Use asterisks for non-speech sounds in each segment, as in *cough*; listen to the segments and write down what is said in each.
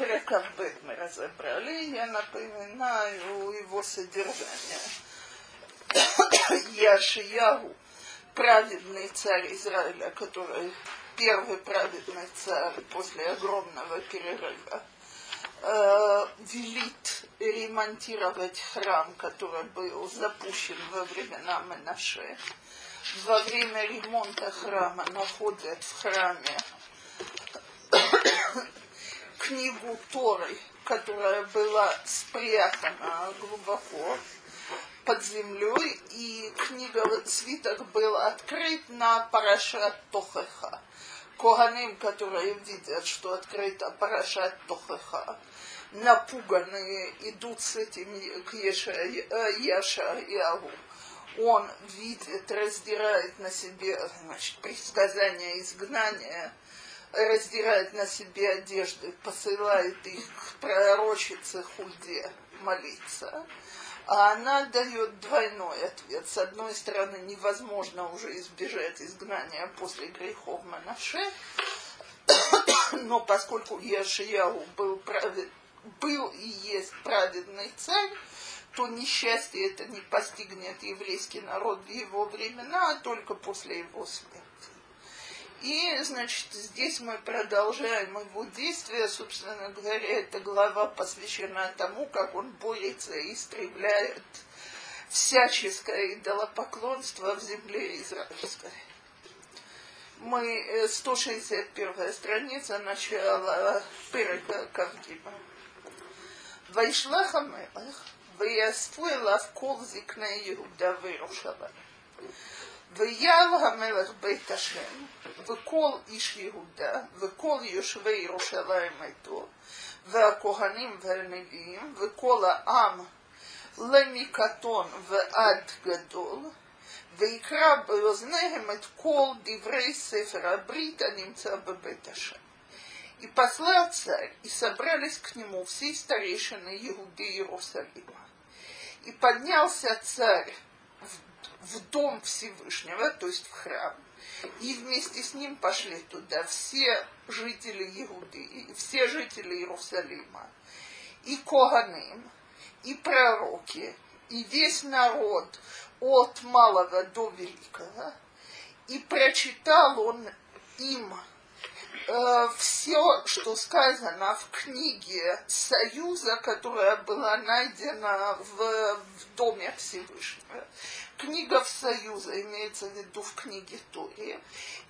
Перекавбет мы разобрали, я напоминаю его содержание. Яшиягу, праведный царь Израиля, который первый праведный царь после огромного перерыва, э, велит ремонтировать храм, который был запущен во времена Менаше. Во время ремонта храма находят в храме книгу Торы, которая была спрятана глубоко под землей, и книга свиток был открыт на Парашат Тохеха. Коганим, которые видят, что открыта Парашат Тохеха, напуганные идут с этим к Еша, Яша Иагу. Он видит, раздирает на себе значит, предсказания изгнания, раздирает на себе одежды, посылает их к пророчице Хульде молиться. А она дает двойной ответ. С одной стороны, невозможно уже избежать изгнания после грехов Манаше, *coughs* но поскольку Яшияу был, правед... был и есть праведный царь, то несчастье это не постигнет еврейский народ в его времена, а только после его смерти. И, значит, здесь мы продолжаем его действия. Собственно говоря, эта глава посвящена тому, как он борется и истребляет всяческое идолопоклонство в земле израильской. Мы э, 161 страница, начало Пырака Кавдима. Вайшлах Амелах, Ваясфу Элав Кол Зикна Иуда Вирушалай. וירא המלך בית השם, וכל איש יהודה, וכל יושבי ירושלים איתו, והכהנים והנביאים, וכל העם למקטון ועד גדול, ויקרא באוזניהם את כל דברי ספר הברית הנמצא בבית השם. И послал царь, и собрались к нему все старейшины Иуды Иерусалима. И поднялся царь в дом Всевышнего, то есть в храм, и вместе с ним пошли туда все жители Иуды, все жители Иерусалима, и Коганым, и пророки, и весь народ от малого до великого, и прочитал он им э, все, что сказано в книге Союза, которая была найдена в, в Доме Всевышнего книга Союза имеется в виду в книге Тори.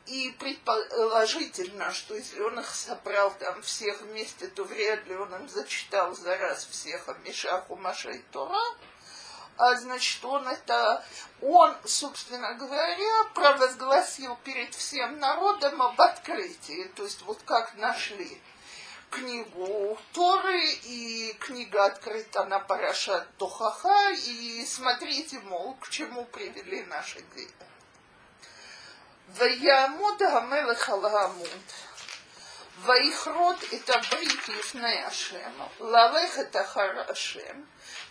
И предположительно, что если он их собрал там всех вместе, то вряд ли он им зачитал за раз всех о Мишаху, Маша и Тора. А значит, он это, он, собственно говоря, провозгласил перед всем народом об открытии. То есть вот как нашли книгу Торы, и книга открыта на Парашат Тохаха, и смотрите, мол, к чему привели наши грехи. ויעמוד המלך על העמוד, ויכרות את הברית לפני השם, ללכת אחר השם,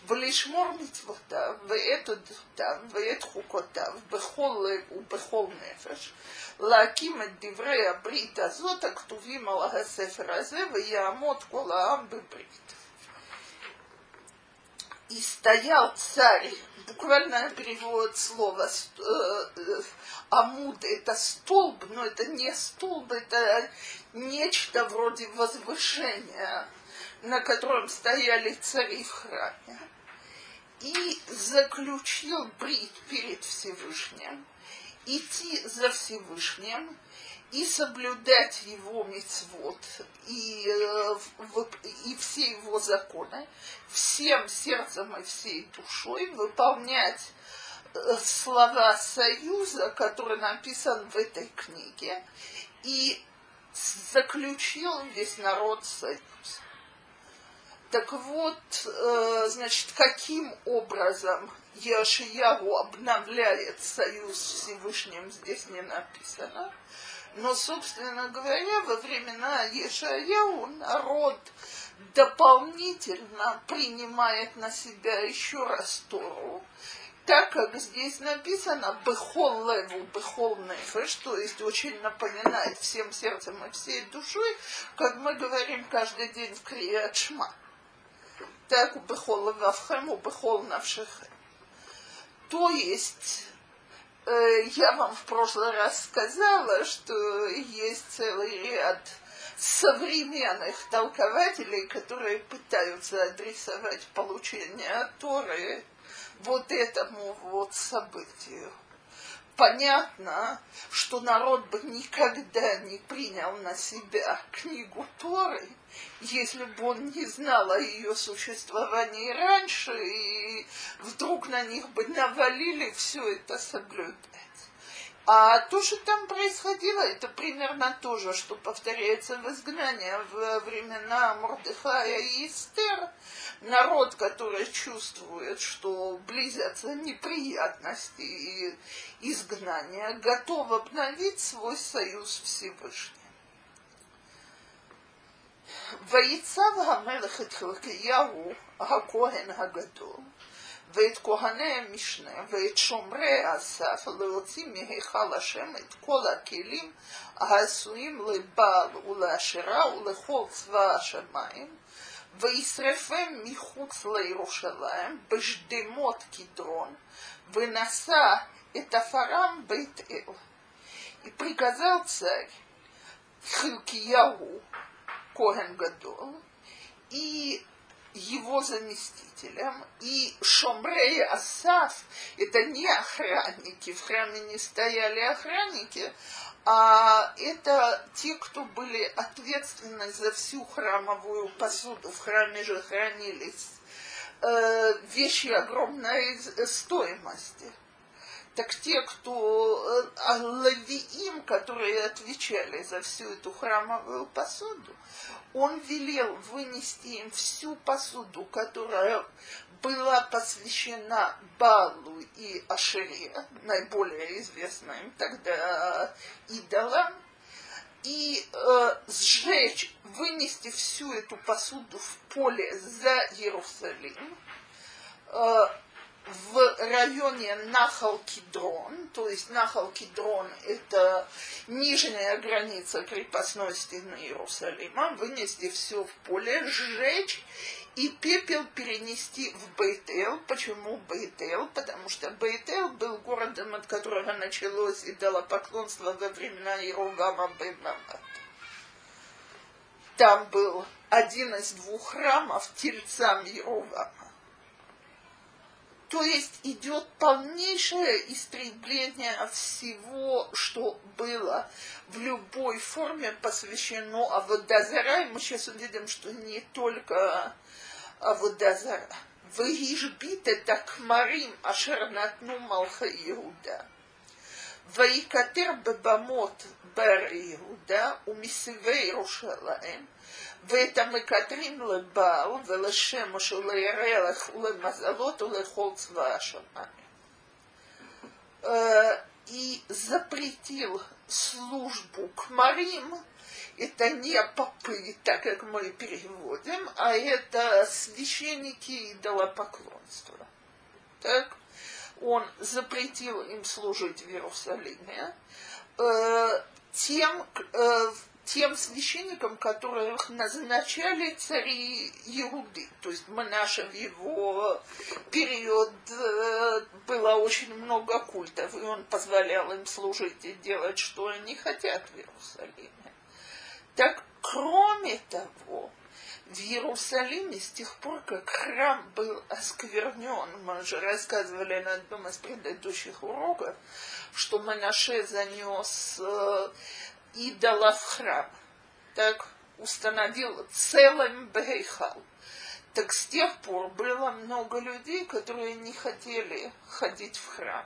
ולשמור מצוותיו, ואת עדותיו, ואת חוקותיו, בכל לב ובכל נפש, להקים את דברי הברית הזאת הכתובים על הספר הזה, ויעמוד כל העם בברית. И стоял царь, буквально перевод слова э, э, амуд это столб, но это не столб, это нечто вроде возвышения, на котором стояли цари в храме. И заключил брит перед Всевышним идти за Всевышним и соблюдать его мецвод и, э, и все его законы, всем сердцем и всей душой выполнять э, слова союза, который написан в этой книге, и заключил весь народ союз. Так вот, э, значит, каким образом Яшиягу обновляет союз с Всевышним, здесь не написано. Но, собственно говоря, во времена Ешаяу народ дополнительно принимает на себя еще раз Тору, так как здесь написано «бехол леву, бехол нефеш», то есть очень напоминает всем сердцем и всей душой, как мы говорим каждый день в Крият Так «бехол левавхем, бехол навшехем». То есть э, я вам в прошлый раз сказала, что есть целый ряд современных толкователей, которые пытаются адресовать получение Торы вот этому вот событию. Понятно, что народ бы никогда не принял на себя книгу Торы, если бы он не знал о ее существовании раньше, и вдруг на них бы навалили все это соблюдать. А то, что там происходило, это примерно то же, что повторяется в изгнании в времена Мордыхая и Эстер. Народ, который чувствует, что близятся неприятности и изгнания, готов обновить свой союз Всевышним. ויצב המלך את חלקיהו הכהן הגדול ואת כהני המשנה ואת שומרי הסף להוציא מהיכל השם את כל הכלים העשויים לבעל ולאשרה ולכל צבא השמיים וישרפם מחוץ לירושלים בשדמות קדרון ונשא את עפרם בית אל. И приказал царь Хилкияу, Коэн Гадол, и его заместителем, и Шомрей Асаф, это не охранники, в храме не стояли охранники, а это те, кто были ответственны за всю храмовую посуду. В храме же хранились э, вещи огромной стоимости. Так те, кто э, лавиим, которые отвечали за всю эту храмовую посуду, он велел вынести им всю посуду, которая была посвящена Балу и Ашере, наиболее известным тогда идолам, и э, сжечь, вынести всю эту посуду в поле за Иерусалим, э, в районе Нахал-Кидрон, то есть Нахал-Кидрон – это нижняя граница крепостной стены Иерусалима, вынести все в поле, сжечь и пепел перенести в Бейтел. Почему Бейтел? Потому что Бейтел был городом, от которого началось идолопоклонство во времена Иругама бен Там был один из двух храмов тельцам Иругама. То есть идет полнейшее истребление всего, что было в любой форме посвящено Аводазара. И мы сейчас увидим, что не только Аводазара. וישבית את הכמרים אשר נתנו מלכי יהודה. ויקטר בבמות בר יהודה ומסביבי ירושלים, ואת המקטרים לבעל ולשמש ולירח ולמזלות ולכל צבא השמיים. И запретил службу к Марим, это не попы, так как мы переводим, а это священники идолопоклонства. Так? Он запретил им служить в Иерусалиме. Э, тем, э, тем священникам, которых назначали цари Иуды. То есть Манаша в его период э, было очень много культов, и он позволял им служить и делать, что они хотят в Иерусалиме. Так, кроме того, в Иерусалиме с тех пор, как храм был осквернен, мы же рассказывали на одном из предыдущих уроков, что Манаше занес э, идола в храм, так установил целым Бейхал. Так с тех пор было много людей, которые не хотели ходить в храм.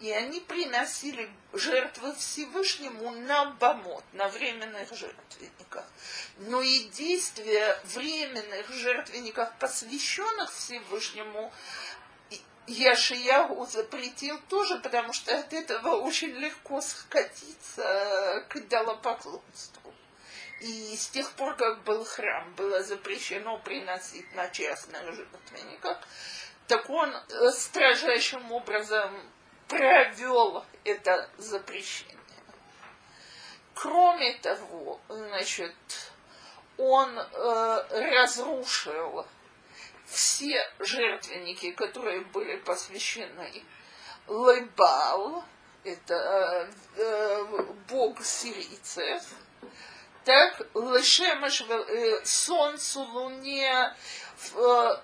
И они приносили жертвы Всевышнему на бомот, на временных жертвенниках. Но и действия временных жертвенников, посвященных Всевышнему, Яшиягу запретил тоже, потому что от этого очень легко скатиться к идолопоклонству. И с тех пор, как был храм, было запрещено приносить на частных жертвенниках, так он э, строжайшим образом провел это запрещение. Кроме того, значит, он э, разрушил все жертвенники, которые были посвящены Лебал, это э, бог сирийцев, так Лешемеш, э, солнцу, луне, э,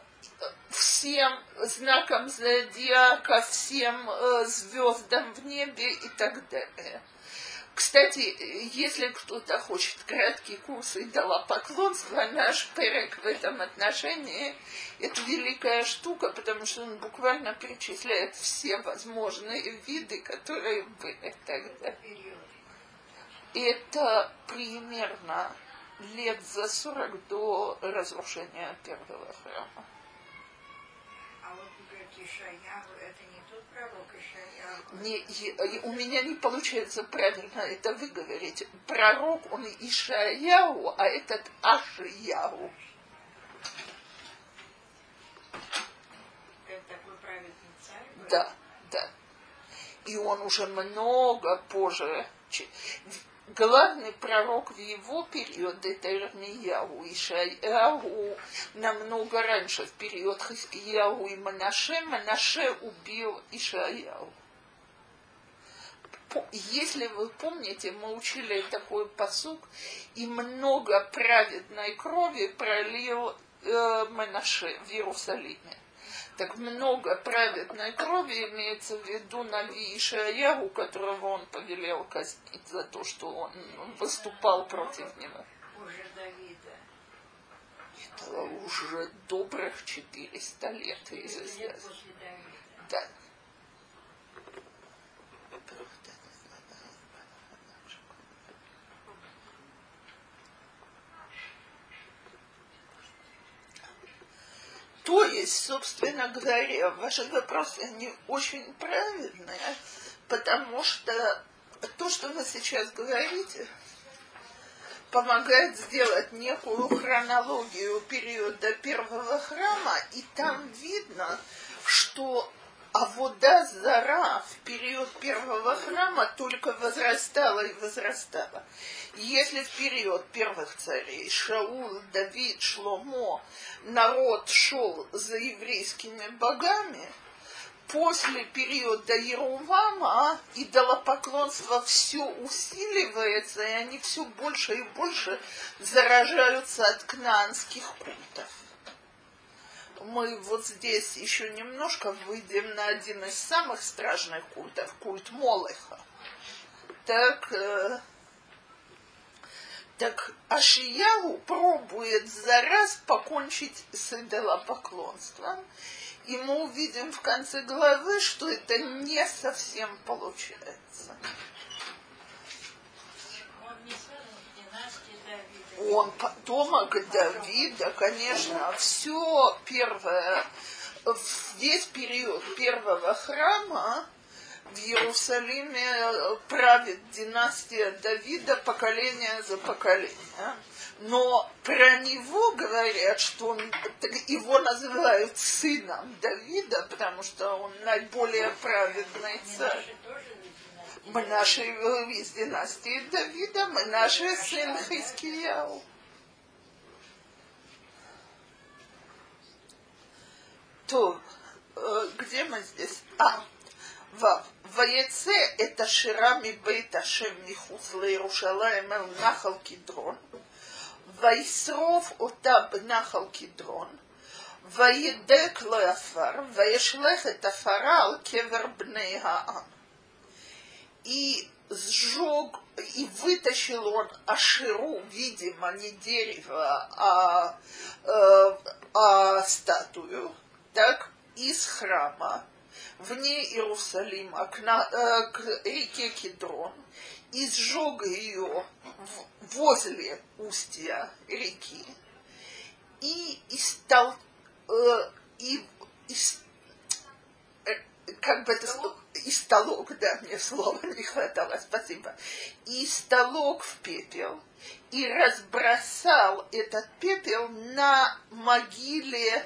всем знакам зодиака, всем э, звездам в небе и так далее. Кстати, если кто-то хочет краткий курс и дала поклонство, наш перек в этом отношении – это великая штука, потому что он буквально перечисляет все возможные виды, которые были тогда. Это примерно лет за 40 до разрушения первого храма. А вот, говорит, Ишаяху, это не тот пророк Ишаяху? Не, у меня не получается правильно это выговорить. Пророк, он Ишаяу, а этот Ашияу. Это такой праведный царь? был? Да, да. И он уже много позже. Главный пророк в его период это Ирмияу, Ишаяу намного раньше, в период Хискияу и Манаше, Манаше убил Ишаяу. Если вы помните, мы учили такой посук, и много праведной крови пролил э, Манаше в Иерусалиме так много праведной крови имеется в виду Нави Ишаяху, которого он повелел казнить за то, что он выступал против него. Уже Давида. Это уже добрых 400 лет Лет известно. после Давида. Да. То есть, собственно говоря, ваши вопросы, они очень правильные, потому что то, что вы сейчас говорите, помогает сделать некую хронологию периода первого храма, и там видно, что а вода Зара в период первого храма только возрастала и возрастала. Если в период первых царей Шаул, Давид, Шломо народ шел за еврейскими богами, после периода Ерувама идолопоклонство все усиливается, и они все больше и больше заражаются от кнаанских культов мы вот здесь еще немножко выйдем на один из самых страшных культов, культ Молеха. Так, э, так Ашиягу пробует за раз покончить с идолопоклонством, и мы увидим в конце главы, что это не совсем получается. Он не связан с династией Давида. Он потомок Давида, конечно, все первое, весь период первого храма в Иерусалиме правит династия Давида поколение за поколение. Но про него говорят, что он, его называют сыном Давида, потому что он наиболее праведный царь. наши тоже ведь династия. Мы наши э, из династии Давида, мы наши сын Хискияу. То, э, где мы здесь? А, Вав. Ваеце это Ширами Бейт Ашем Михуц Лаирушалаем Эл Нахал Кедрон. Вайсров Ота Нахал Кедрон. Ваедек Лафар. Ваешлех это Фарал Кевер Бней и сжег, и вытащил он Аширу, видимо, не дерево, а, э, а статую, так, из храма, вне Иерусалима, к, на- э, к реке Кедрон, и сжег ее возле устья реки, и, и стал, э, и, и как бы это, Сказать, истолок, да, мне слова не хватало, спасибо, истолок в пепел и разбросал этот пепел на могиле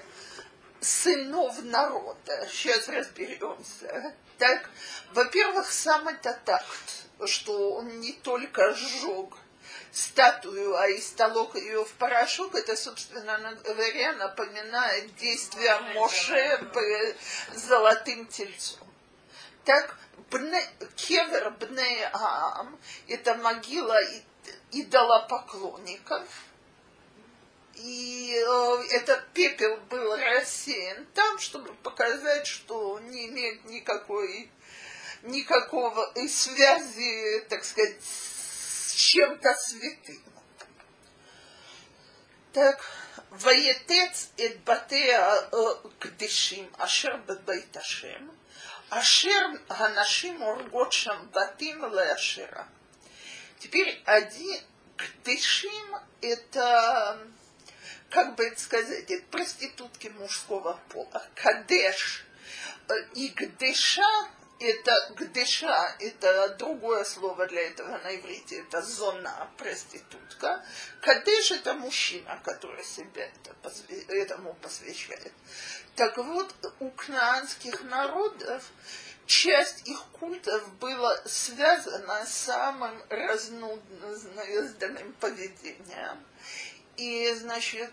сынов народа. Сейчас разберемся. Так, во-первых, сам этот акт, что он не только сжег статую, а истолок ее в порошок, это, собственно говоря, напоминает действия Моше с золотым тельцом. Так, кевер бне Аам – это могила идолопоклонников. И э, этот пепел был рассеян там, чтобы показать, что не имеет никакой, никакого связи, так сказать, с чем-то святым. Так, воетец эт э, кдешим ашер бет – Ашер Ганашим Урготшам Батим Лешера. Теперь один Ктышим – это, как бы это сказать, это проститутки мужского пола. Кадеш и Гдеша – это Гдеша – это другое слово для этого на иврите, это зона проститутка. Кадеш – это мужчина, который себя это, этому посвящает. Так вот, у кнаанских народов часть их культов была связана с самым разнузданным поведением. И, значит,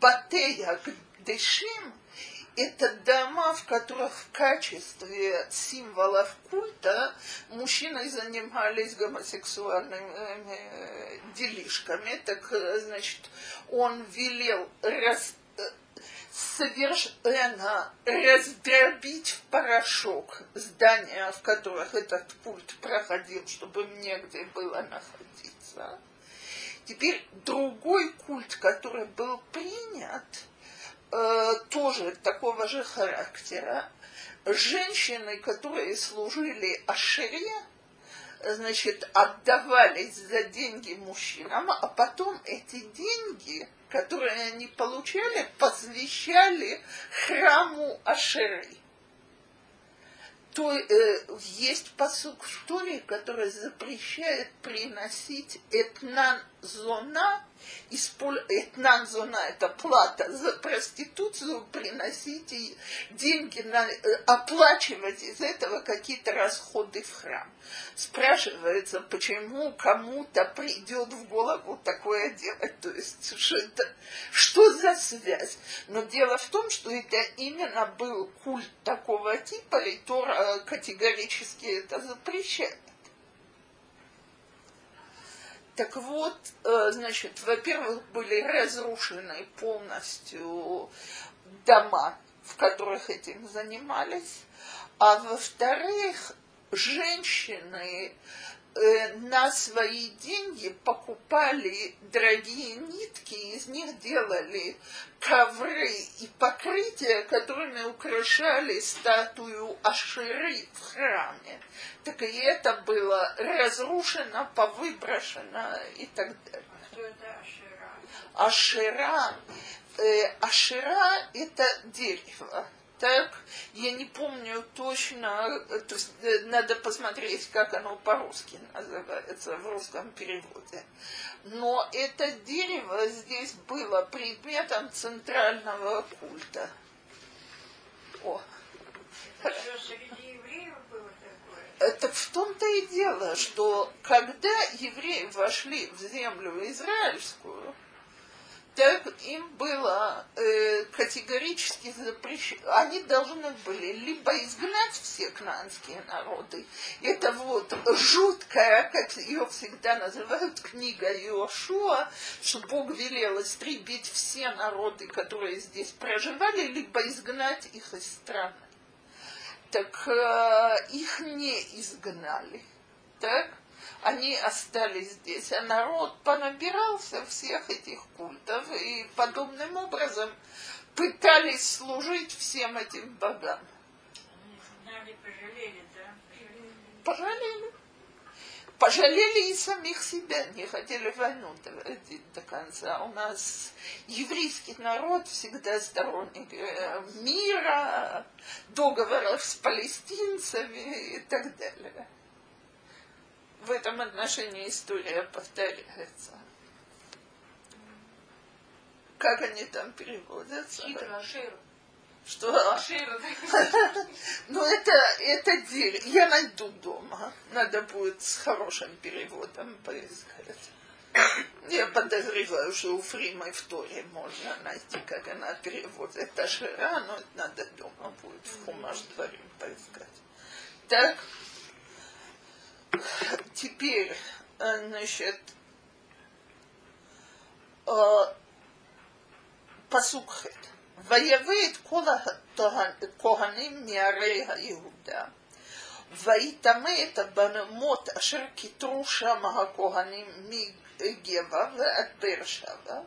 Батея Дешим – это дома, в которых в качестве символов культа мужчины занимались гомосексуальными делишками. Так, значит, он велел раз, совершенно раздробить в порошок здания, в которых этот культ проходил, чтобы негде было находиться. Теперь другой культ, который был принят, э, тоже такого же характера. Женщины, которые служили Ашере, значит, отдавались за деньги мужчинам, а потом эти деньги, которые они получали, посвящали храму Ашеры. То э, есть посук в Торе, который запрещает приносить этнан зона, исполь... этнан зона – это плата за проституцию, приносить деньги, на... Э, оплачивать из этого какие-то расходы в храм. Спрашивается, почему кому-то придет в голову такое делать, то есть что, это, что за связь. Но дело в том, что это именно был культ такого типа, и Тора категорически это запрещает. Так вот, э, значит, во-первых, были разрушены полностью дома, в которых этим занимались, а во-вторых, женщины на свои деньги покупали дорогие нитки, из них делали ковры и покрытия, которыми украшали статую Аширы в храме. Так и это было разрушено, повыброшено и так далее. Что это Ашира? Ашира, э, Ашира это дерево так, я не помню точно, то есть э, надо посмотреть, как оно по-русски называется в русском переводе. Но это дерево здесь было предметом центрального культа. О. Что среди евреев было такое? Это в том-то и дело, что когда евреи вошли в землю израильскую, так им было э, категорически запрещено. Они должны были либо изгнать все кнанские народы. Это вот жуткая, как ее всегда называют, книга Иошуа, что Бог велел истребить все народы, которые здесь проживали, либо изгнать их из страны. Так э, их не изгнали. Так? Они остались здесь, а народ понабирался всех этих культов и подобным образом пытались служить всем этим богам. Они пожалели, да? Пожалели. пожалели и самих себя, не хотели войну доводить до конца. У нас еврейский народ всегда сторонник э, мира, договоров с палестинцами и так далее. В этом отношении история повторяется. Как они там переводятся? Хитро, шир. Что? *laughs* Ну, это, это дело. Я найду дома. Надо будет с хорошим переводом поискать. Я подозреваю, что у Фримы в Торе можно найти, как она переводит Ашера, но это надо дома будет в Хумаш дворе поискать. Так, теперь, э, значит, э, פסוק ח' ויביא את כל הכהנים מערי היהודה ויטמא את הבמות אשר כיתרו שם הכהנים מגבע ועד באר שבע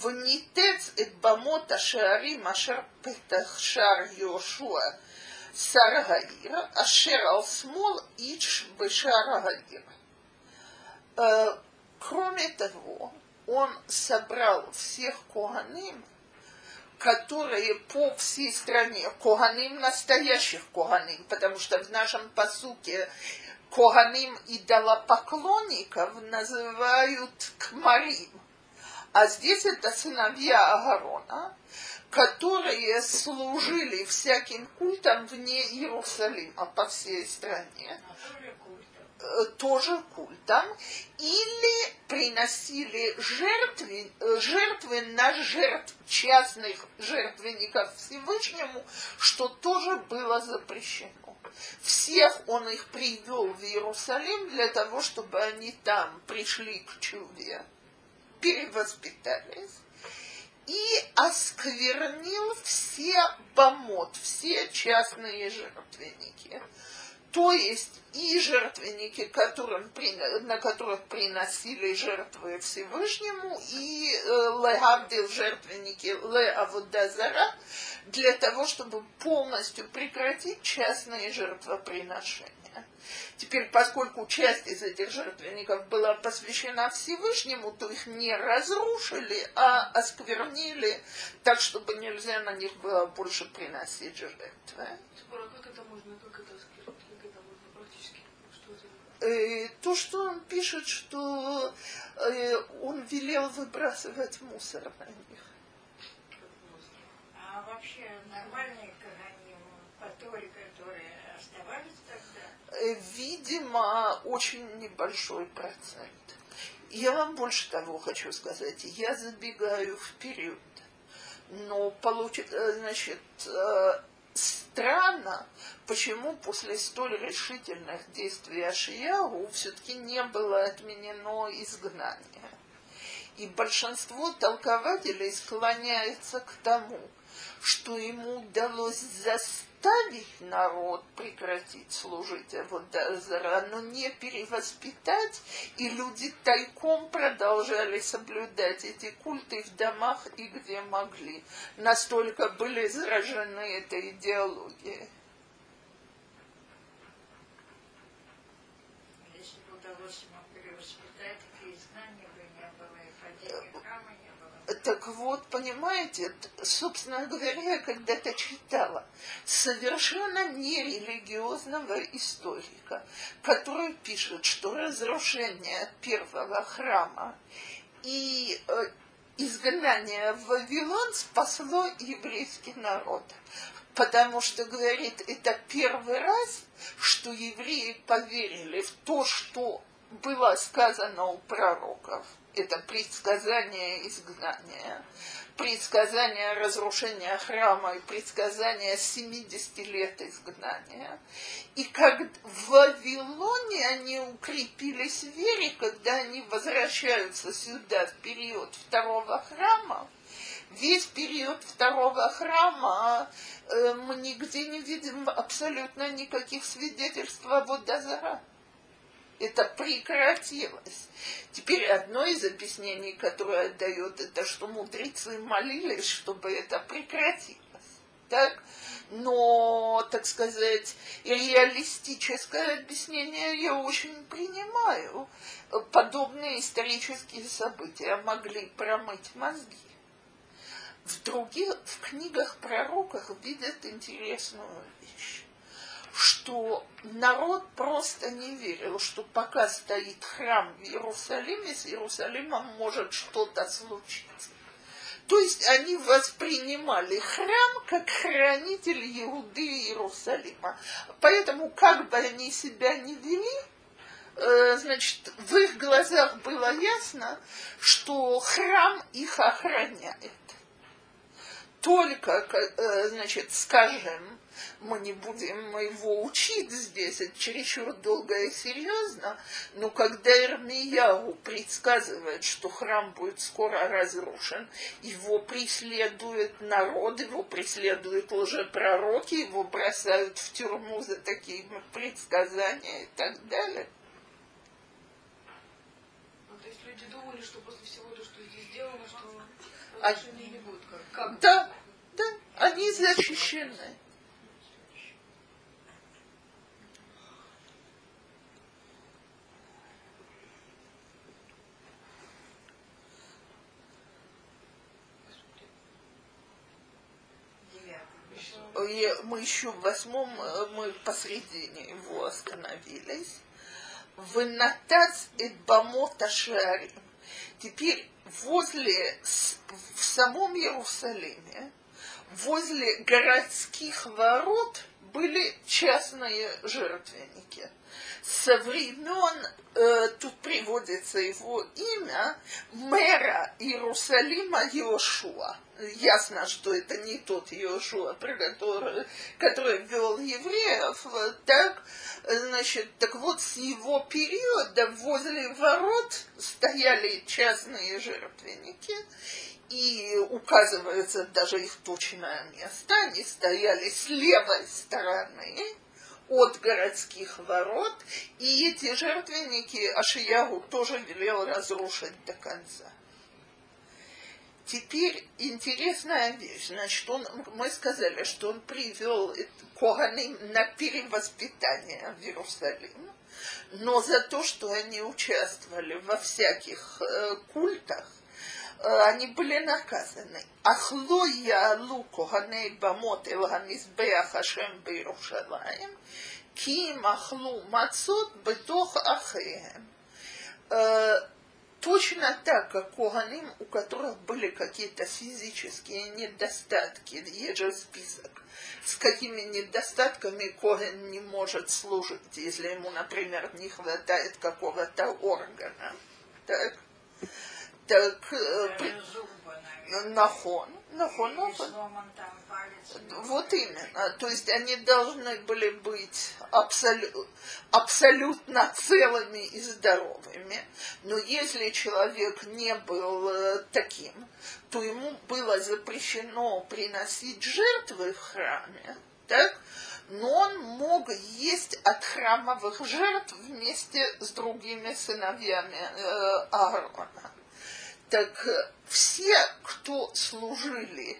וניתץ את במות השערים אשר פתח שער יהושע Сарагаира, Ашер Алсмол, Ич Бешарагаира. Кроме того, он собрал всех Коганим, которые по всей стране, Коганим настоящих Коганим, потому что в нашем посуке Коганим идолопоклонников называют Кмарим, а здесь это сыновья Агарона, которые служили всяким культам вне Иерусалима по всей стране. Э, тоже культом, или приносили жертвы, э, жертвы на жертв частных жертвенников Всевышнему, что тоже было запрещено. Всех он их привел в Иерусалим для того, чтобы они там пришли к чуде, перевоспитались и осквернил все бомот, все частные жертвенники то есть и жертвенники, которым, на которых приносили жертвы Всевышнему, и э, легавдил жертвенники леавудазара, для того, чтобы полностью прекратить частные жертвоприношения. Теперь, поскольку часть из этих жертвенников была посвящена Всевышнему, то их не разрушили, а осквернили так, чтобы нельзя на них было больше приносить жертвы. Как это можно, как это э, то, что он пишет, что э, он велел выбрасывать мусор на них. А вообще нормальные каноним по Торе, которые оставались тогда? Э, видимо, очень небольшой процент. Я вам больше того хочу сказать. Я забегаю вперед. Но получит, э, значит, э, странно, почему после столь решительных действий Ашиягу все-таки не было отменено изгнание. И большинство толкователей склоняется к тому, что ему удалось заставить народ прекратить служить Аводазара, но не перевоспитать, и люди тайком продолжали соблюдать эти культы в домах и где могли. Настолько были заражены этой идеологией. Так вот, понимаете, собственно говоря, я когда-то читала совершенно нерелигиозного историка, который пишет, что разрушение первого храма и э, изгнание в Вавилон спасло еврейский народ. Потому что, говорит, это первый раз, что евреи поверили в то, что было сказано у пророков – это предсказание изгнания, предсказание разрушения храма и предсказание 70 лет изгнания. И как в Вавилоне они укрепились в вере, когда они возвращаются сюда в период второго храма, весь период второго храма э, мы нигде не видим абсолютно никаких свидетельств о Водозара это прекратилось. Теперь одно из объяснений, которое дает, это что мудрецы молились, чтобы это прекратилось. так? Но, так сказать, реалистическое объяснение я очень принимаю. Подобные исторические события могли промыть мозги. В других, в книгах пророках видят интересную что народ просто не верил, что пока стоит храм в Иерусалиме, с Иерусалимом может что-то случиться. То есть они воспринимали храм как хранитель Иуды Иерусалима. Поэтому, как бы они себя ни вели, э, значит, в их глазах было ясно, что храм их охраняет. Только, э, значит, скажем, мы не будем его учить здесь, это чересчур долго и серьезно, но когда Ирмияу предсказывает, что храм будет скоро разрушен, его преследует народ, его преследуют лжепророки, его бросают в тюрьму за такие предсказания и так далее. Ну, то есть люди думали, что после всего того, что здесь сделано, что а... не будет как, как? Да, да, они защищены. Мы еще в восьмом, э, мы посредине его остановились. В Натац и Бамота Шарим. Теперь возле, в самом Иерусалиме, возле городских ворот были частные жертвенники. Со времен, э, тут приводится его имя, мэра Иерусалима Йошуа ясно, что это не тот Иошуа, про который, который вел евреев, так, значит, так вот с его периода возле ворот стояли частные жертвенники, и указывается даже их точное место, они стояли с левой стороны, от городских ворот, и эти жертвенники Ашиягу тоже велел разрушить до конца. Теперь интересная вещь. Значит, он, мы сказали, что он привел Коганим на перевоспитание в Иерусалим, но за то, что они участвовали во всяких э, культах, они были наказаны. Ахло ялу коганей бамот эл хамизбеах Хашем бейрушалаем, ки им ахлу мацот бетох ахеем. Э, Точно так, как Коганим, у которых были какие-то физические недостатки, есть же список, с какими недостатками Коген не может служить, если ему, например, не хватает какого-то органа. Так, так, э, нахон, нахон, нахон. Вот именно. То есть они должны были быть абсолю, абсолютно целыми и здоровыми. Но если человек не был э, таким, то ему было запрещено приносить жертвы в храме, так? но он мог есть от храмовых жертв вместе с другими сыновьями э, Аарона. Так э, все, кто служили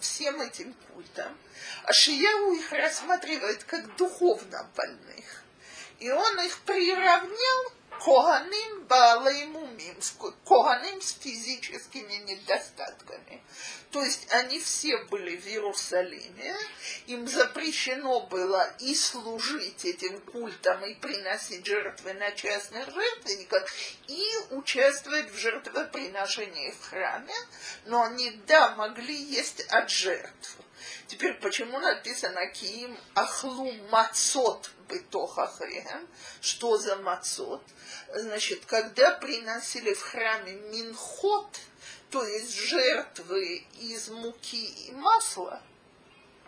всем этим культам, Ашияу их рассматривает как духовно больных. И он их приравнял Коганим Балаймумим, Коганим с физическими недостатками. То есть они все были в Иерусалиме, им запрещено было и служить этим культам, и приносить жертвы на частных жертвенниках, и участвовать в жертвоприношении в храме, но они, да, могли есть от жертв. Теперь, почему написано Киим Ахлу Мацот Бетохахреем? Что за Мацот? Значит, когда приносили в храме Минхот, то есть жертвы из муки и масла,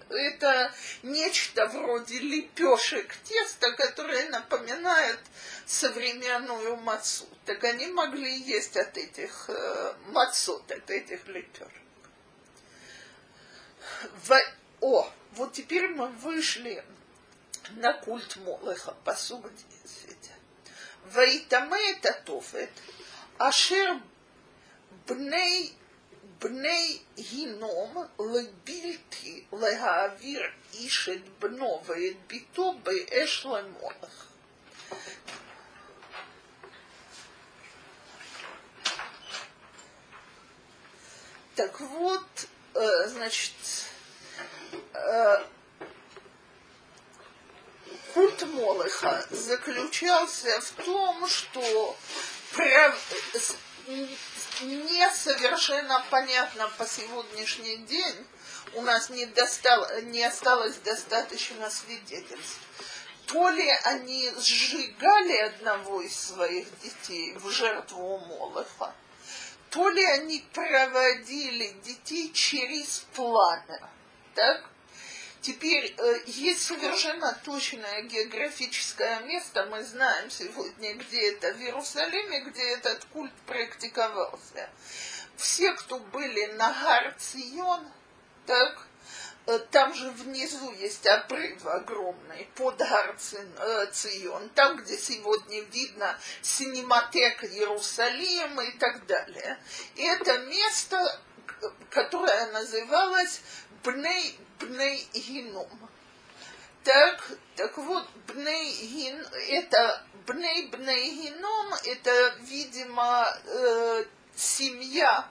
это нечто вроде лепешек теста, которое напоминает современную мацу. Так они могли есть от этих э, мацот, от этих лепешек. В... О, вот теперь мы вышли на культ Молеха, посуг 10. Ваитаме это тофет, ашер бней בני הינום לבלתי להעביר איש את בנו ואת ביתו באש למולך. Так вот, э, значит, культ Молоха заключался в том, что не совершенно понятно по сегодняшний день, у нас не, достал, не осталось достаточно свидетельств. То ли они сжигали одного из своих детей в жертву Молоха, то ли они проводили детей через пламя. Так? Теперь э, есть совершенно точное географическое место, мы знаем сегодня, где это в Иерусалиме, где этот культ практиковался. Все, кто были на Гарцион, так, э, там же внизу есть обрыв огромный под Гарцион, там, где сегодня видно синематека Иерусалима и так далее. И это место, которое называлось Бней Бней Гином. Так, так вот, Бней Гин, это Бней Бней Гином, это, видимо, э, семья,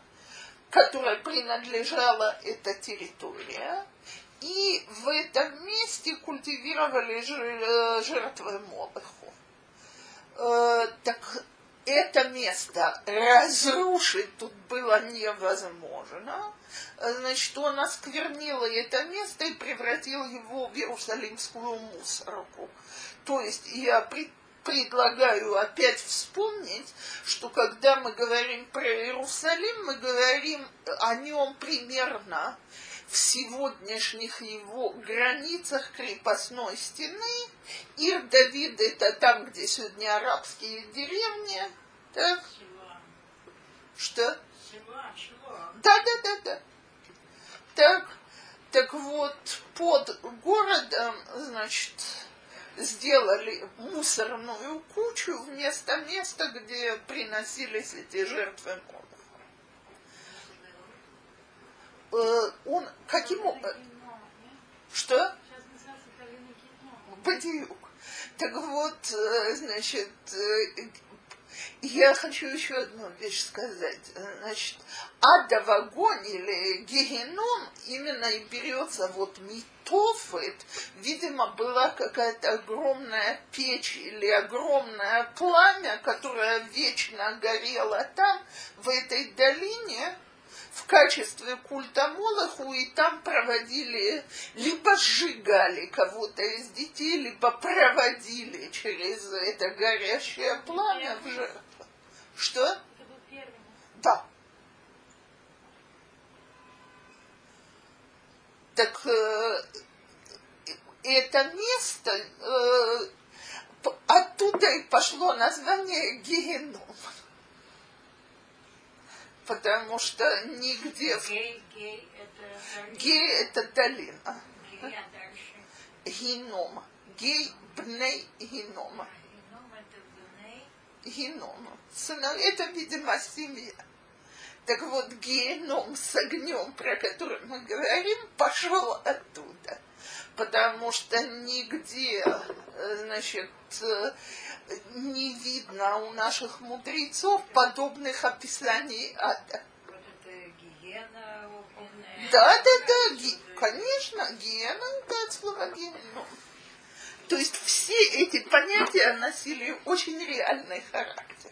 которой принадлежала эта территория. И в этом месте культивировали э, жертвы Молоху. Э, так это место разрушить тут было невозможно. Значит, он осквернил это место и превратил его в Иерусалимскую мусорку. То есть я при, предлагаю опять вспомнить, что когда мы говорим про Иерусалим, мы говорим о нем примерно в сегодняшних его границах крепостной стены. Ир Давид это там, где сегодня арабские деревни. Так? Что? Да, да, да, да. Так, так вот, под городом, значит, сделали мусорную кучу вместо места, где приносились эти жертвы Э, он каким образом... Что? Бадиюк. Так вот, э, значит, э, я хочу еще одну вещь сказать. Значит, ада в огонь или гегеном именно и берется вот митофет. Видимо, была какая-то огромная печь или огромное пламя, которое вечно горело там, в этой долине, в качестве культа Молоху, и там проводили, либо сжигали кого-то из детей, либо проводили через это горящее пламя в жертву. Что? Да. Так э, это место, э, оттуда и пошло название Геном потому что нигде... Гей, гей, это... Гей это долина. Гей, а дальше? Геном. Гей бней генома. Генома. Это, видимо, семья. Так вот, геном с огнем, про который мы говорим, пошел оттуда. Потому что нигде, значит, не видно у наших мудрецов подобных описаний ада. Вот это гиена огненная. Да, да, да, ги, конечно, гиена, да, от слова гиена. То есть все эти понятия носили очень реальный характер.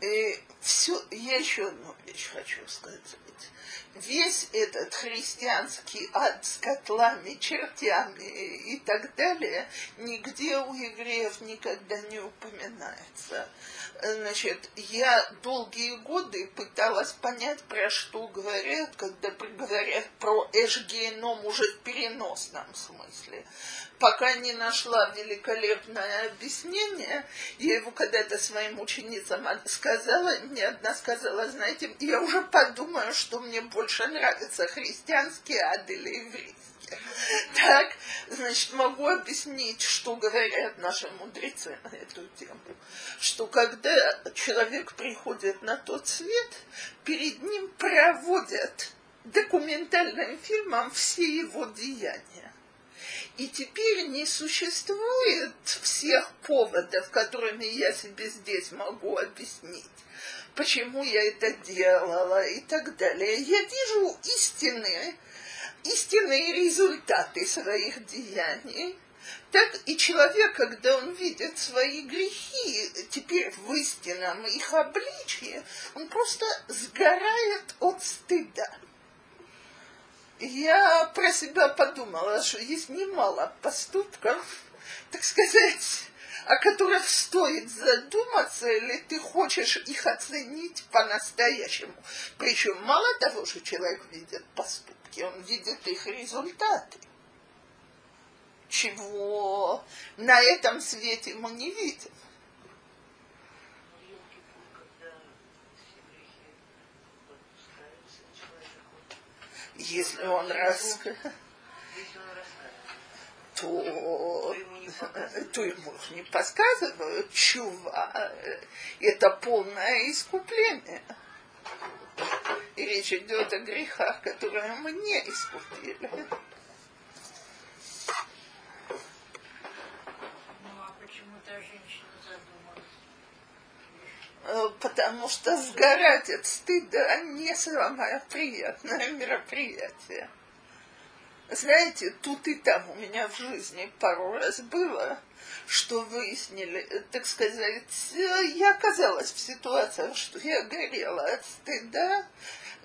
И все, я еще одну вещь хочу сказать весь этот христианский ад с котлами, чертями и так далее нигде у евреев никогда не упоминается. Значит, я долгие годы пыталась понять, про что говорят, когда говорят про эшгеном уже в переносном смысле. Пока не нашла великолепное объяснение, я его когда-то своим ученицам сказала, мне одна сказала, знаете, я уже подумаю, что мне больше нравится, христианский ад или еврейский. *laughs* Так, значит, могу объяснить, что говорят наши мудрецы на эту тему. Что когда человек приходит на тот свет, перед ним проводят документальным фильмом все его деяния. И теперь не существует всех поводов, которыми я себе здесь могу объяснить, почему я это делала и так далее. Я вижу истинные, истинные результаты своих деяний. Так и человек, когда он видит свои грехи, теперь в истинном их обличии, он просто сгорает от стыда я про себя подумала, что есть немало поступков, так сказать, о которых стоит задуматься, или ты хочешь их оценить по-настоящему. Причем мало того, что человек видит поступки, он видит их результаты. Чего на этом свете мы не видим. если он рас... то, то ему не подсказывают чува. Это полное искупление. И речь идет о грехах, которые мы не искупили. Э, потому что сгорать от стыда не самое приятное мероприятие. Знаете, тут и там у меня в жизни пару раз было, что выяснили, так сказать, я оказалась в ситуации, что я горела от стыда,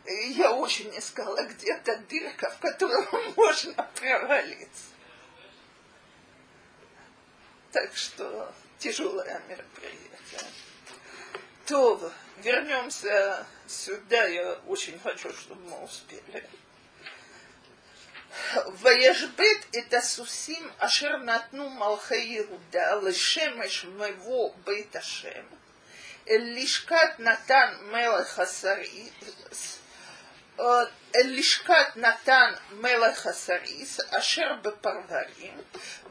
я очень искала где-то дырка, в которую *laughs* можно провалиться. Так что тяжелое мероприятие. То вернемся сюда, я очень хочу, чтобы мы успели. Ваяшбет это сусим ашер натну малхаируда лешемеш моего бейташем. Лишкат натан мелахасари Э, Лишкат Натан Мелахасарис, Ашер Бепарварим,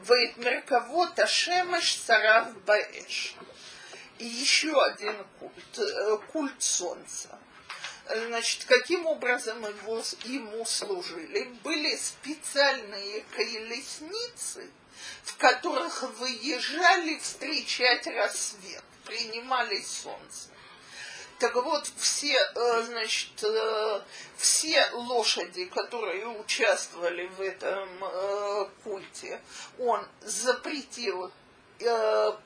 Вейт Мерковод Ашемеш Сарав Баэш. И еще один культ, э, культ солнца. Значит, каким образом его, ему служили? Были специальные колесницы, в которых выезжали встречать рассвет, принимали солнце. Так вот, все, э, значит, э, все лошади, которые участвовали в этом культе, он запретил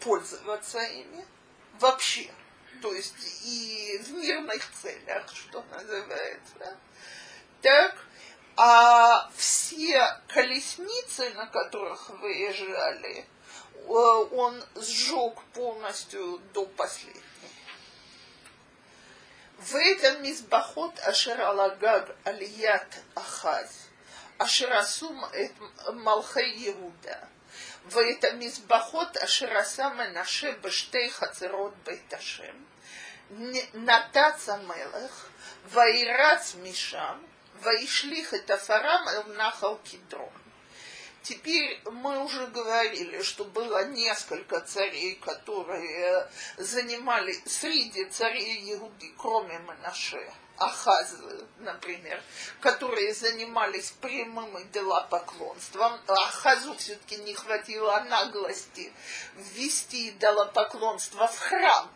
пользоваться ими вообще. То есть и в мирных целях, что называется. Так, а все колесницы, на которых выезжали, э, он сжег полностью до ואתן מזבחות אשר על הגג על יד אחז, אשר עשו את מלכי יהודה, ואת המזבחות אשר עשה מנשה בשתי חצרות בית השם. נתץ המלך, וירץ משם, וישליך את עפרם אל נחל קדרון. Теперь мы уже говорили, что было несколько царей, которые занимали среди царей Иуды, кроме Манаше, Ахаз, например, которые занимались прямым идолопоклонством. Ахазу все-таки не хватило наглости ввести идолопоклонство в храм.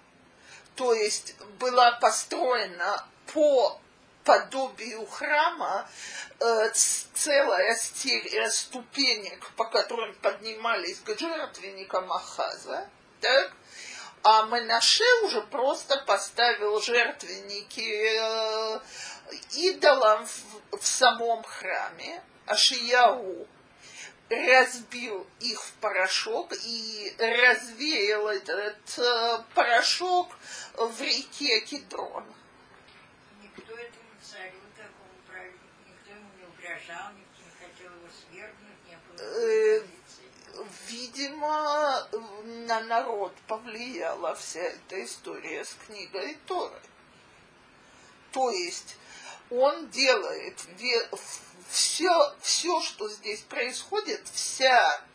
То есть была построена по подобию храма э, целая серия ступенек, по которым поднимались к жертвенникам Ахаза. Так? А Менаше уже просто поставил жертвенники э, идолам в, в самом храме. Ашияу разбил их в порошок и развеял этот э, порошок в реке Кедрон. Никто этому царю такому правильнику, никто ему не угрожал, никто не хотел его свергнуть, не было. Э, видимо, на народ повлияла вся эта история с книгой Торы. То есть он делает все, все, что здесь происходит, вся,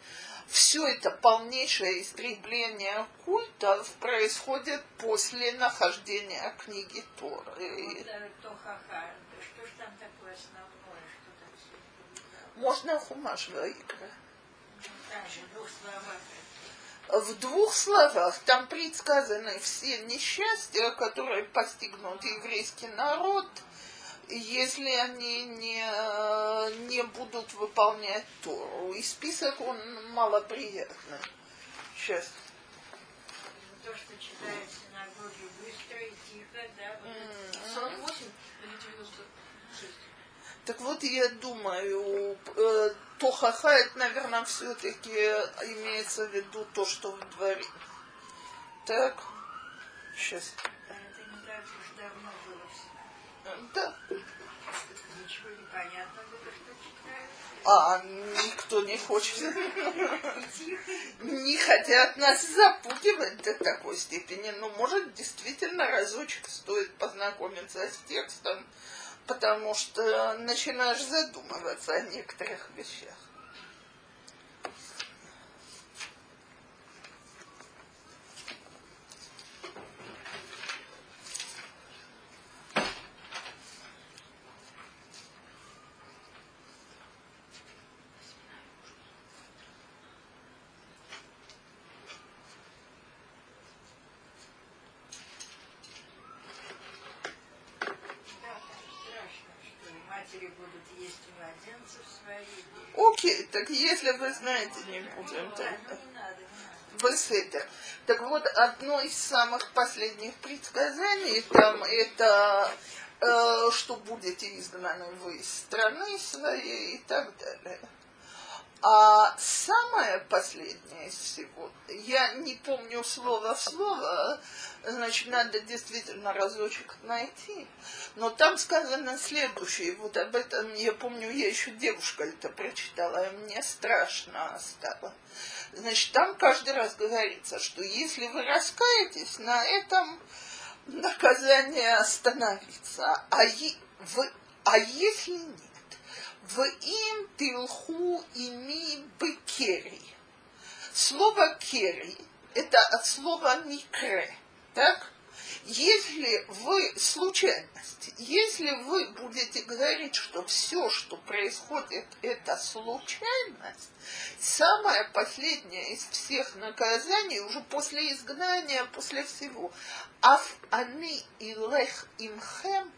все это полнейшее истребление культов происходит после нахождения книги Торы. Вот, Тохаха. Что ж там такое основное, что там все Можно хумаш Ваикра. Там же в двух словах. В двух словах там предсказаны все несчастья, которые постигнут еврейский народ, если они не, не будут выполнять Тору. И список он малоприятный. Сейчас. То, что читает в синагоге быстро и тихо, да, вот это 48 или 96? Так вот, я думаю, э, Тохаха, это, наверное, все-таки имеется в виду то, что в дворе. Так, сейчас. А это не так уж давно было в синагоге. Да. Ничего не понятно читают. А никто не хочет, не хотят нас запугивать до такой степени. Ну, может, действительно разочек стоит познакомиться с текстом, потому что начинаешь задумываться о некоторых вещах. Да, там страшно, что и матери будут есть младенцев своих. Окей, так если вы знаете, не будем Ну, тогда. Беседер. Так вот, одно из самых последних предсказаний там это э, что будете изгнаны вы из страны своей и так далее. А самое последнее из всего, я не помню слово слово, значит, надо действительно разочек найти, но там сказано следующее, вот об этом, я помню, я еще девушка это прочитала, и мне страшно стало. Значит, там каждый раз говорится, что если вы раскаетесь, на этом наказание остановится. А, е- вы- а если нет, в им тилху ими бекери. Слово кери – это от слова микре, так? Если вы, случайность, если вы будете говорить, что все, что происходит, это случайность, самое последнее из всех наказаний, уже после изгнания, после всего, аф ани илех имхем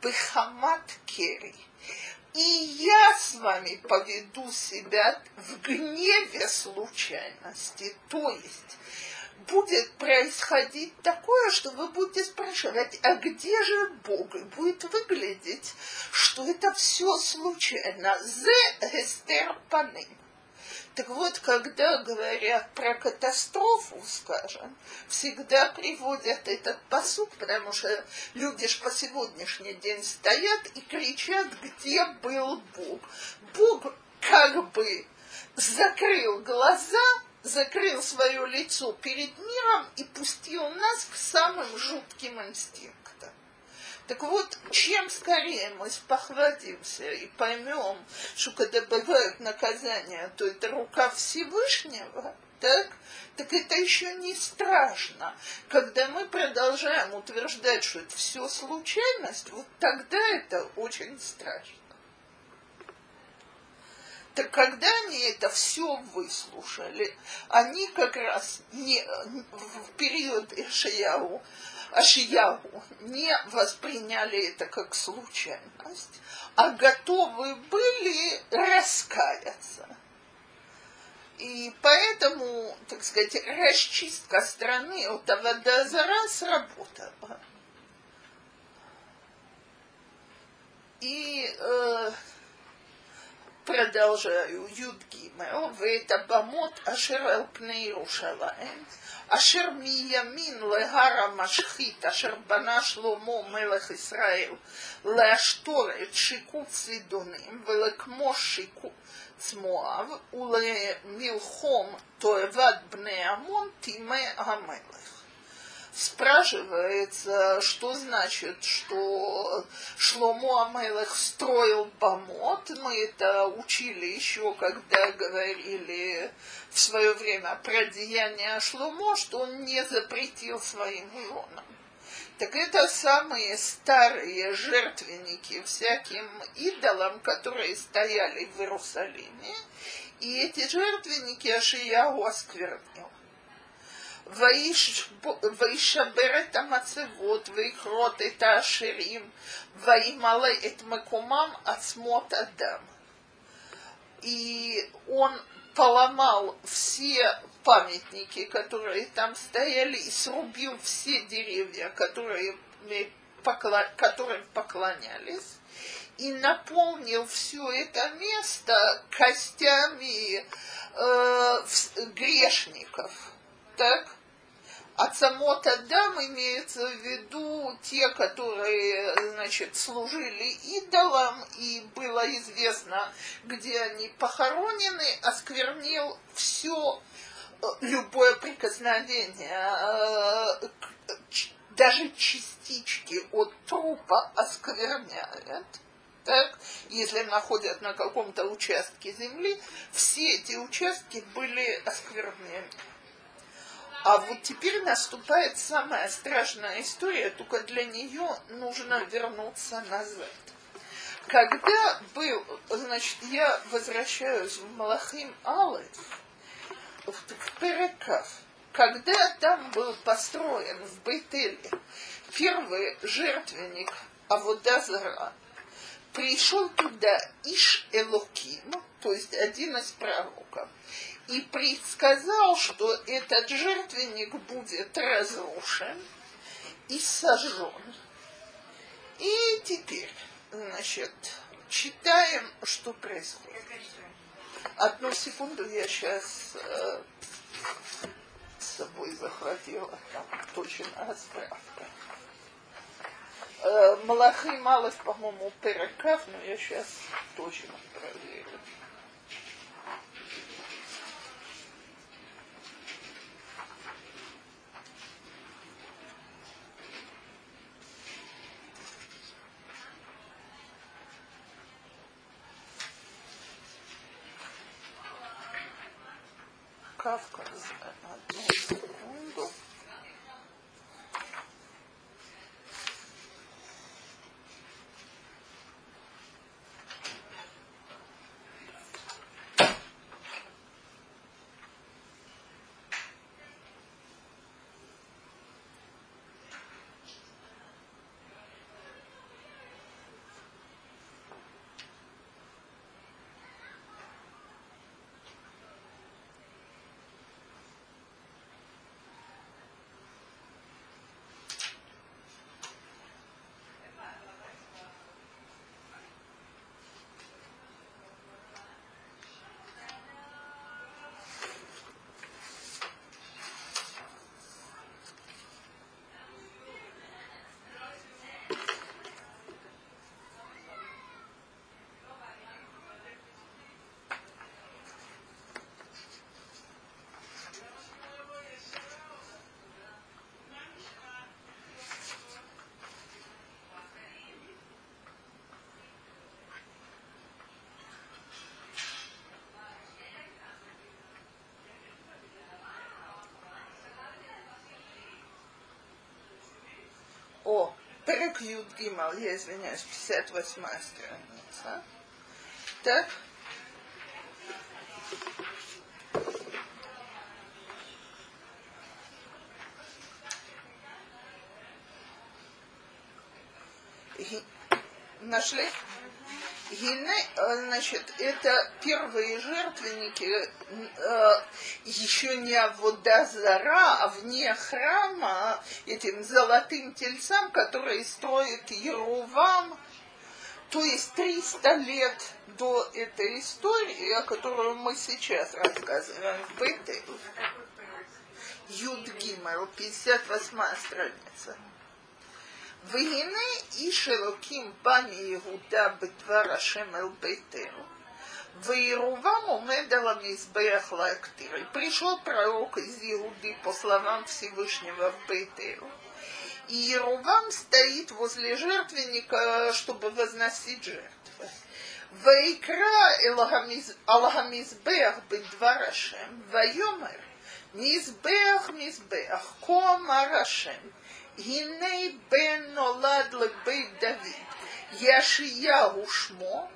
бехамат кери. И я с вами поведу себя в гневе случайности. То есть будет происходить такое, что вы будете спрашивать, а где же Бог? И будет выглядеть, что это все случайно. Зе эстер паним. Так вот, когда говорят про катастрофу, скажем, всегда приводят этот посуд, потому что люди ж по сегодняшний день стоят и кричат, где был Бог. Бог как бы закрыл глаза, закрыл свое лицо перед миром и пустил нас к самым жутким инстинктам. Так вот, чем скорее мы спохватимся и поймем, что когда бывают наказания, то это рука Всевышнего, так, так это еще не страшно. Когда мы продолжаем утверждать, что это все случайность, вот тогда это очень страшно. Так когда они это все выслушали, они как раз не, в период Ишияу, Ашияу не восприняли это как случайность, а готовы были раскаяться. И поэтому, так сказать, расчистка страны от Авадазара сработала. И э, продолжаю, Юдгимел, ואת הבמות אשר על פני ירושלים, אשר מימין להר המשחית, אשר בנה שלמה מלך ישראל, להשתור את שיקוץ צידונים, ולכמוש שיקוץ מואב, ולמלחום תועבת בני עמון, טימא המלך. спрашивается, что значит, что Шломо Амелах строил помот. Мы это учили еще, когда говорили в свое время про деяния Шломо, что он не запретил своим женам. Так это самые старые жертвенники всяким идолам, которые стояли в Иерусалиме. И эти жертвенники Ашияу осквернил. וישבר את המצבות ויכרות את האשרים וימלא את מקומם עצמות אדם. И он поломал все памятники, которые там стояли, и срубил все деревья, которые, которым поклонялись, и наполнил все это место костями э, грешников. Так? От самот Адам имеется в виду те, которые, значит, служили идолам, и было известно, где они похоронены, осквернил все, э, любое прикосновение, э, даже частички от трупа оскверняет. Так, если находят на каком-то участке земли, все эти участки были осквернены. А вот теперь наступает самая страшная история, только для нее нужно вернуться назад. Когда был, значит, я возвращаюсь в Малахим Алef, в Перекав, когда там был построен в Бейтеле первый жертвенник Аводазара, пришел туда Иш Элоким, то есть один из пророков, и предсказал, что этот жертвенник будет разрушен и сожжен. И теперь, значит, читаем, что происходит. Одну секунду я сейчас э, с собой захватила, там точно справка. Э, Малахи Малых, по-моему, Перекав, но я сейчас точно проверю. Кавказ. Одну секунду. О, Перек Юд Гимал, я извиняюсь, 58 страница. Так? Нашли? Гине, значит, это первые жертвенники, э, еще не вода зара, а вне храма, этим золотым тельцам, которые строит Ерувам, то есть 300 лет до этой истории, о которой мы сейчас рассказываем в Бетель. Юд Гимел, 58 страница. Вегине и шелоким пани Иуда бедвар Ашем эл бейтеру. Ваирувам умедала мизбеях лактир. Пришел пророк из Иуды по словам Всевышнего в Бейтеру. И Иерувам стоит возле жертвенника, чтобы возносить жертвы. Ваикра Алхамизбех бедвар Ашем. Вайомер Мизбех Мизбех Кома рашем. Гиней бен нолад бейт Давид. Яшия ушмо,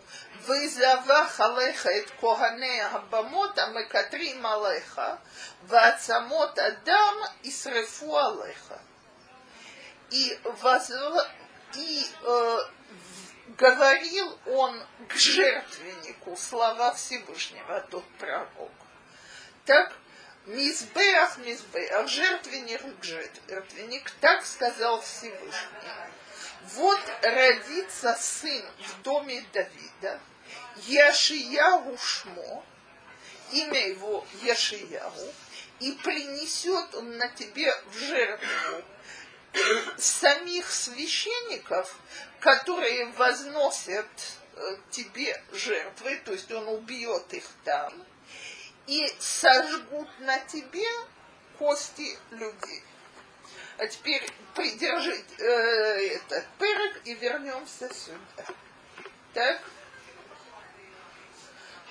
вызавах алеха эт коганея абамот амекатрим алеха, вацамот адам и срефу алеха. И, возв... и э, говорил он к жертвеннику слова Всевышнего, тот пророк. Так Мизбеах, Мизбеах, жертвенник, жертвенник, так сказал Всевышний. Вот родится сын в доме Давида, Яшияу Шмо, имя его Яшияу, и принесет он на тебе в жертву самих священников, которые возносят э, тебе жертвы, то есть он убьет их там, и сожгут на тебе кости людей. А теперь придержите э, этот пырок и вернемся сюда. Так?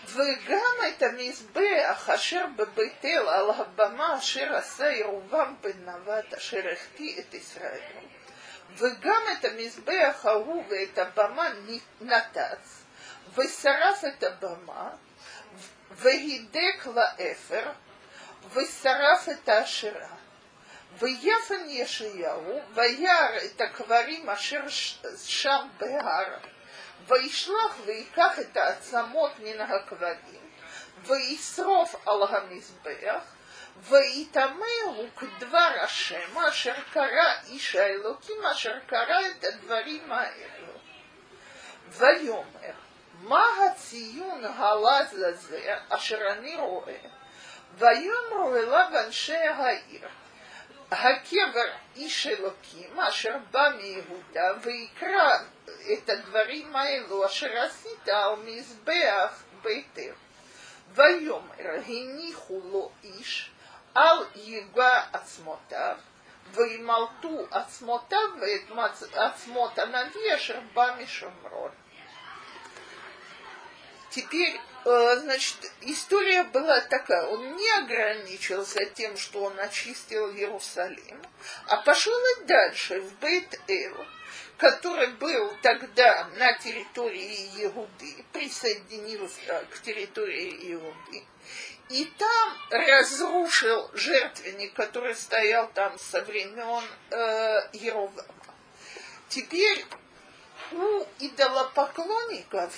וגם את המזבח אשר בביתל על הבמה אשר עשה ירובעם בן נבט אשר החטיא את ישראל. וגם את המזבח ההוא ואת הבמה נתץ, ושרף את הבמה, והידק לאפר, ושרף את האשרה. ויפן ישעיהו, וירא את הקברים אשר שם בהר, וישלח ויקח את העצמות מן הקברים, וישרוף על המזבח, ויטמאו כדבר השם אשר קרא איש האלוקים אשר קרא את הדברים האלו. ויאמר, מה הציון הלז הזה אשר אני רואה? ויאמרו אליו אנשי העיר, הקבר איש אלוקים אשר בא מיהודה ויקרא את הדברים האלו אשר עשית על מזבח ביתך. ויאמר הניחו לו איש אל ייגע עצמותיו וימלטו עצמותיו ואת עצמות הנביא אשר בא משומרון. Теперь значит, история была такая. Он не ограничился тем, что он очистил Иерусалим, а пошел и дальше, в Бейт-Эл, который был тогда на территории Иуды, присоединился к территории Иуды, и там разрушил жертвенник, который стоял там со времен э, Еровама. Теперь у идолопоклонников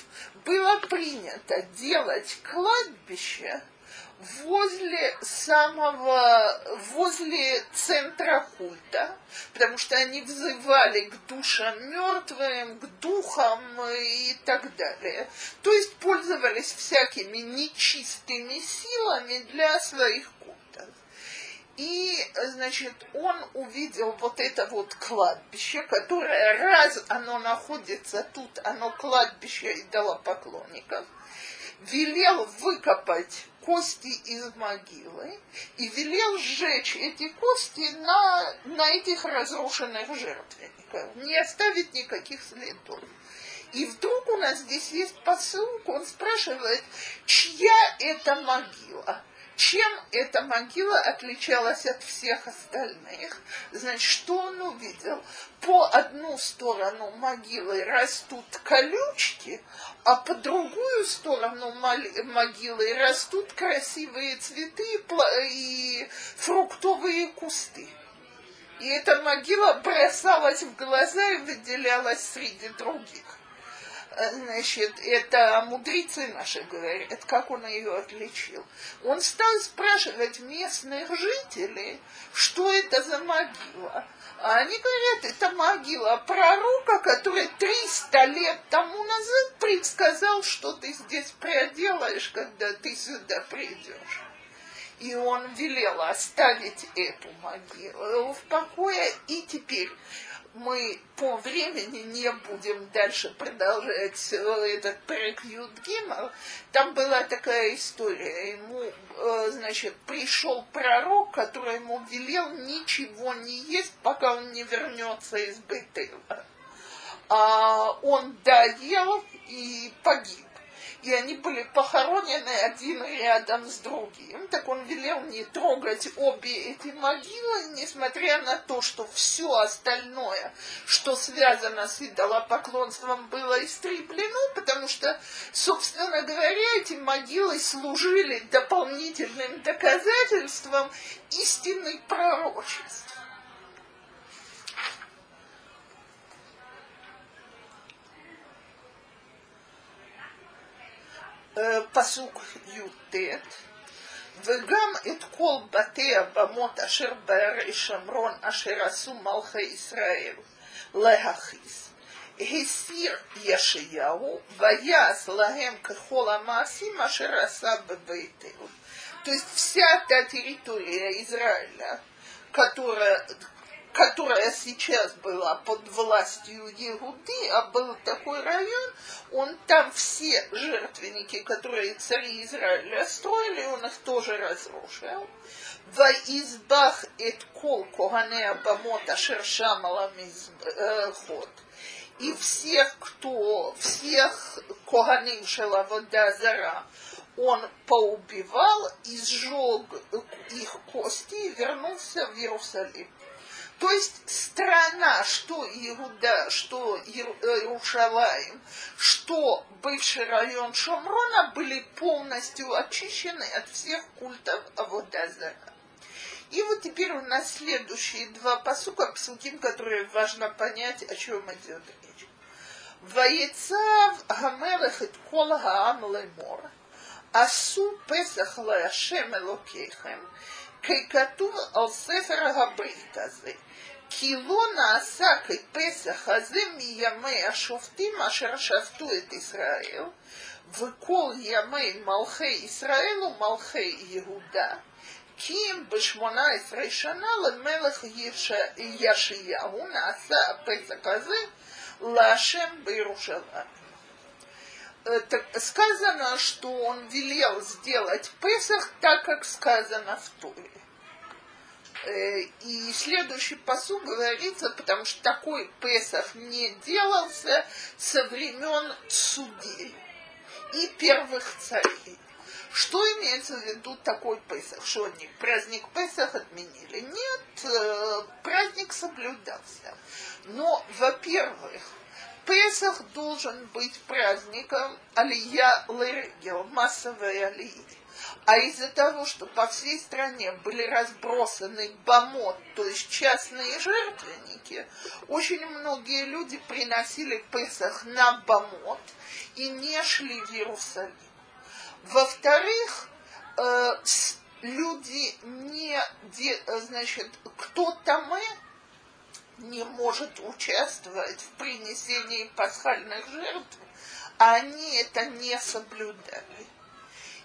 было принято делать кладбище возле самого, возле центра культа, потому что они взывали к душам мертвым, к духам и так далее. То есть пользовались всякими нечистыми силами для своих. И, значит, он увидел вот это вот кладбище, которое, раз оно находится тут, оно кладбище идолопоклонников, велел выкопать кости из могилы и велел сжечь эти кости на, на этих разрушенных жертвенниках, не оставить никаких следов. И вдруг у нас здесь есть посылка, он спрашивает, чья это могила? Чем эта могила отличалась от всех остальных? Значит, что он увидел? По одну сторону могилы растут колючки, а по другую сторону могилы растут красивые цветы и фруктовые кусты. И эта могила бросалась в глаза и выделялась среди других значит, это мудрецы наши говорят, как он ее отличил. Он стал спрашивать местных жителей, что это за могила. А они говорят, это могила пророка, который 300 лет тому назад предсказал, что ты здесь проделаешь, когда ты сюда придешь. И он велел оставить эту могилу в покое. И теперь мы по времени не будем дальше продолжать э, этот перекют Гимал. Там была такая история. Ему, э, значит, пришел пророк, который ему велел ничего не есть, пока он не вернется из Бетела. А он доел и погиб и они были похоронены один рядом с другим. Так он велел не трогать обе эти могилы, несмотря на то, что все остальное, что связано с идолопоклонством, было истреблено, потому что, собственно говоря, эти могилы служили дополнительным доказательством истинной пророчества. פסוק י"ט וגם את כל בתי הבמות אשר בערי שומרון אשר עשו מלכי ישראל להכיס הסיר ישעיהו ויעש להם ככל המעשים אשר עשה בבית אל. То есть вся та территория Израиля, которая, которая сейчас была под властью Егуды, а был такой район, он там все жертвенники, которые цари Израиля строили, он их тоже разрушил. Во избах эт кол коганея бамота шершамала ход. И всех, кто, всех коганим шелавода зара, он поубивал и сжег их кости и вернулся в Иерусалим. То есть страна, что Иуда, что Иерушалаем, что бывший район Шомрона были полностью очищены от всех культов Аводазара. И вот теперь у нас следующие два посука, псуким, которые важно понять, о чем идет речь. ויצב המלך את כל העם לאמור, עשו פסח להשם אלוקיכם, ככתוב על ספר הברית הזה. כי לא נעשה כפסח הזה מימי השופטים אשר שפטו את ישראל, וכל ימי מלכי ישראל ומלכי יהודה, כי אם בשמונה עשרה שנה למלך ישעיהו נעשה הפסח הזה להשם בירושלים. сказано, что он велел сделать Песах так, как сказано в Торе. И следующий посуд говорится, потому что такой Песах не делался со времен судей и первых царей. Что имеется в виду такой Песах? Что они праздник Песах отменили? Нет, праздник соблюдался. Но, во-первых, Песах должен быть праздником Алия Лерегел, массовой Алии. А из-за того, что по всей стране были разбросаны бомот, то есть частные жертвенники, очень многие люди приносили Песах на бомот и не шли в Иерусалим. Во-вторых, э, люди не, де, значит, кто там не может участвовать в принесении пасхальных жертв, а они это не соблюдали.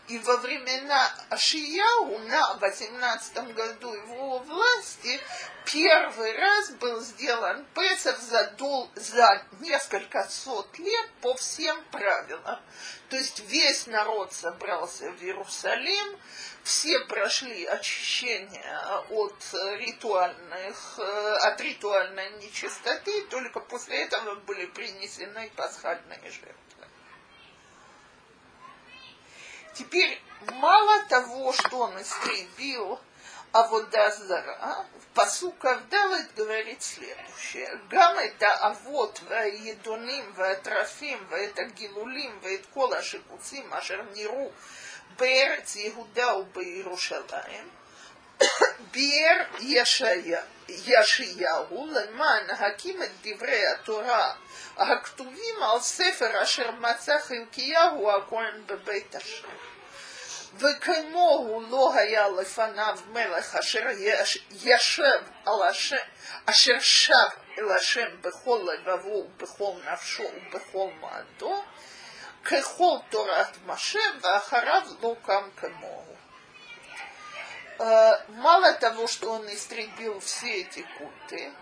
И во времена Ашияу на 18 году его власти первый раз был сделан Песах за, дол, за несколько сот лет по всем правилам. То есть весь народ собрался в Иерусалим, все прошли очищение от ритуальных, от ритуальной нечистоты, только после этого были принесены пасхальные жертвы. Теперь мало того, что он истребил а вот Аводазара, а? посука вдалит говорит следующее. Гам это авод, едуним, в это гилулим, в это кола шикуцим, ашер ниру, берец, Иуда, Иерушалаем – ביאר ישעיהו למען להקים את דברי התורה הכתובים על ספר אשר מצא חלקיהו הכהן בבית השם. וכמוהו לא היה לפניו מלך אשר ישב על השם, אשר שב אל השם בכל לבבו ובכל נפשו ובכל מעדו, ככל תורת משה, ואחריו לא קם כמוהו. Мало того, что он истребил все эти культы,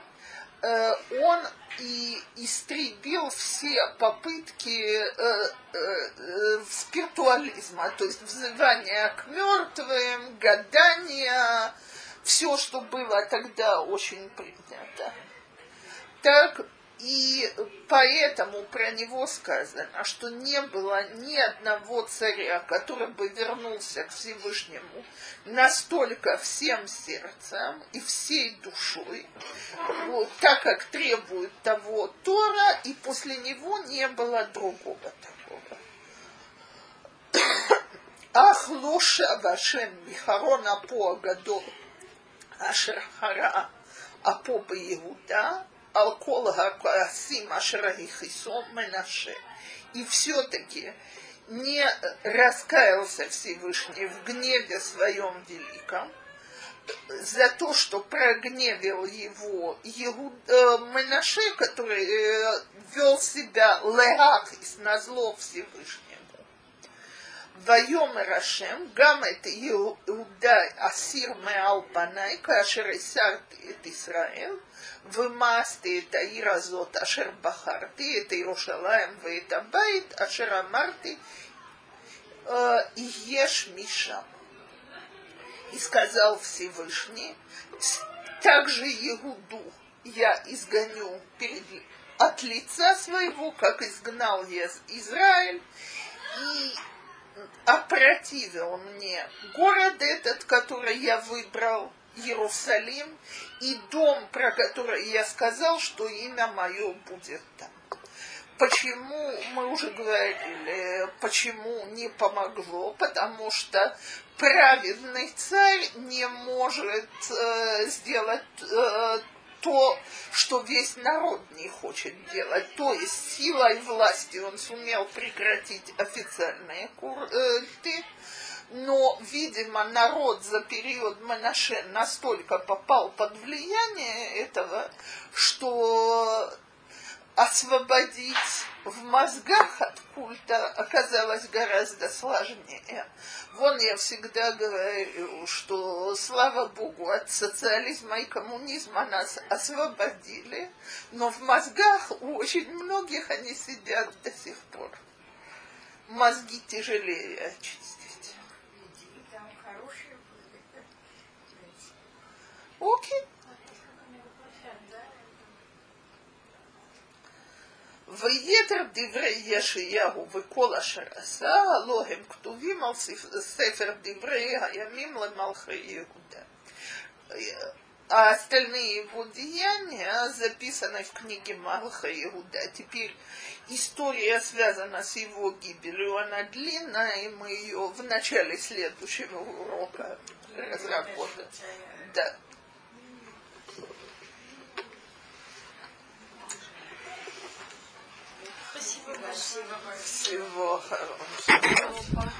э, он и истребил все попытки э, э, э, спиритуализма, то есть взывания к мертвым, гадания, все, что было тогда очень принято. Так и поэтому про него сказано, что не было ни одного царя, который бы вернулся к Всевышнему настолько всем сердцем и всей душой, вот, так как требует того Тора, и после него не было другого такого. Ах лоша вашем михарона по гадол ашерхара апо Иуда, алкола Акуасим Ашраихисо Менаше. И все-таки не раскаялся Всевышний в гневе своем великом, за то, что прогневил его Егуд, э, Менаше, который э, вел себя леах из назло Всевышнему. ויאמר השם, גם את יהודה אסיר מעל פני, כאשר הסירתי את ישראל, ומאסתי את העיר הזאת אשר בחרתי, את ירושלים, ואת הבית, אשר אמרתי, יהיה שמי שם. И сказал Всевышний, также Егуду я изгоню перед, от лица своего, как изгнал я Израиль, и опротивил мне город этот, который я выбрал, Иерусалим, и дом, про который я сказал, что имя мое будет там. Почему, мы уже говорили, почему не помогло, потому что праведный царь не может э, сделать э, то, что весь народ не хочет делать. То есть силой власти он сумел прекратить официальные курты, но, видимо, народ за период Манаше настолько попал под влияние этого, что освободить в мозгах от культа оказалось гораздо сложнее. Вон я всегда говорю, что, слава Богу, от социализма и коммунизма нас освободили, но в мозгах у очень многих они сидят до сих пор. Мозги тяжелее очистить. Окей. ויתר דברי ישעיהו וכל אשר עשה, הלא הם כתובים על ספר דברי הימים למלכי יהודה. А остальные его деяния записаны в книге Малха Иуда. Теперь история связана с его гибелью. Она длинная, и мы ее в начале следующего урока разработаем. Да. Всего хорошего.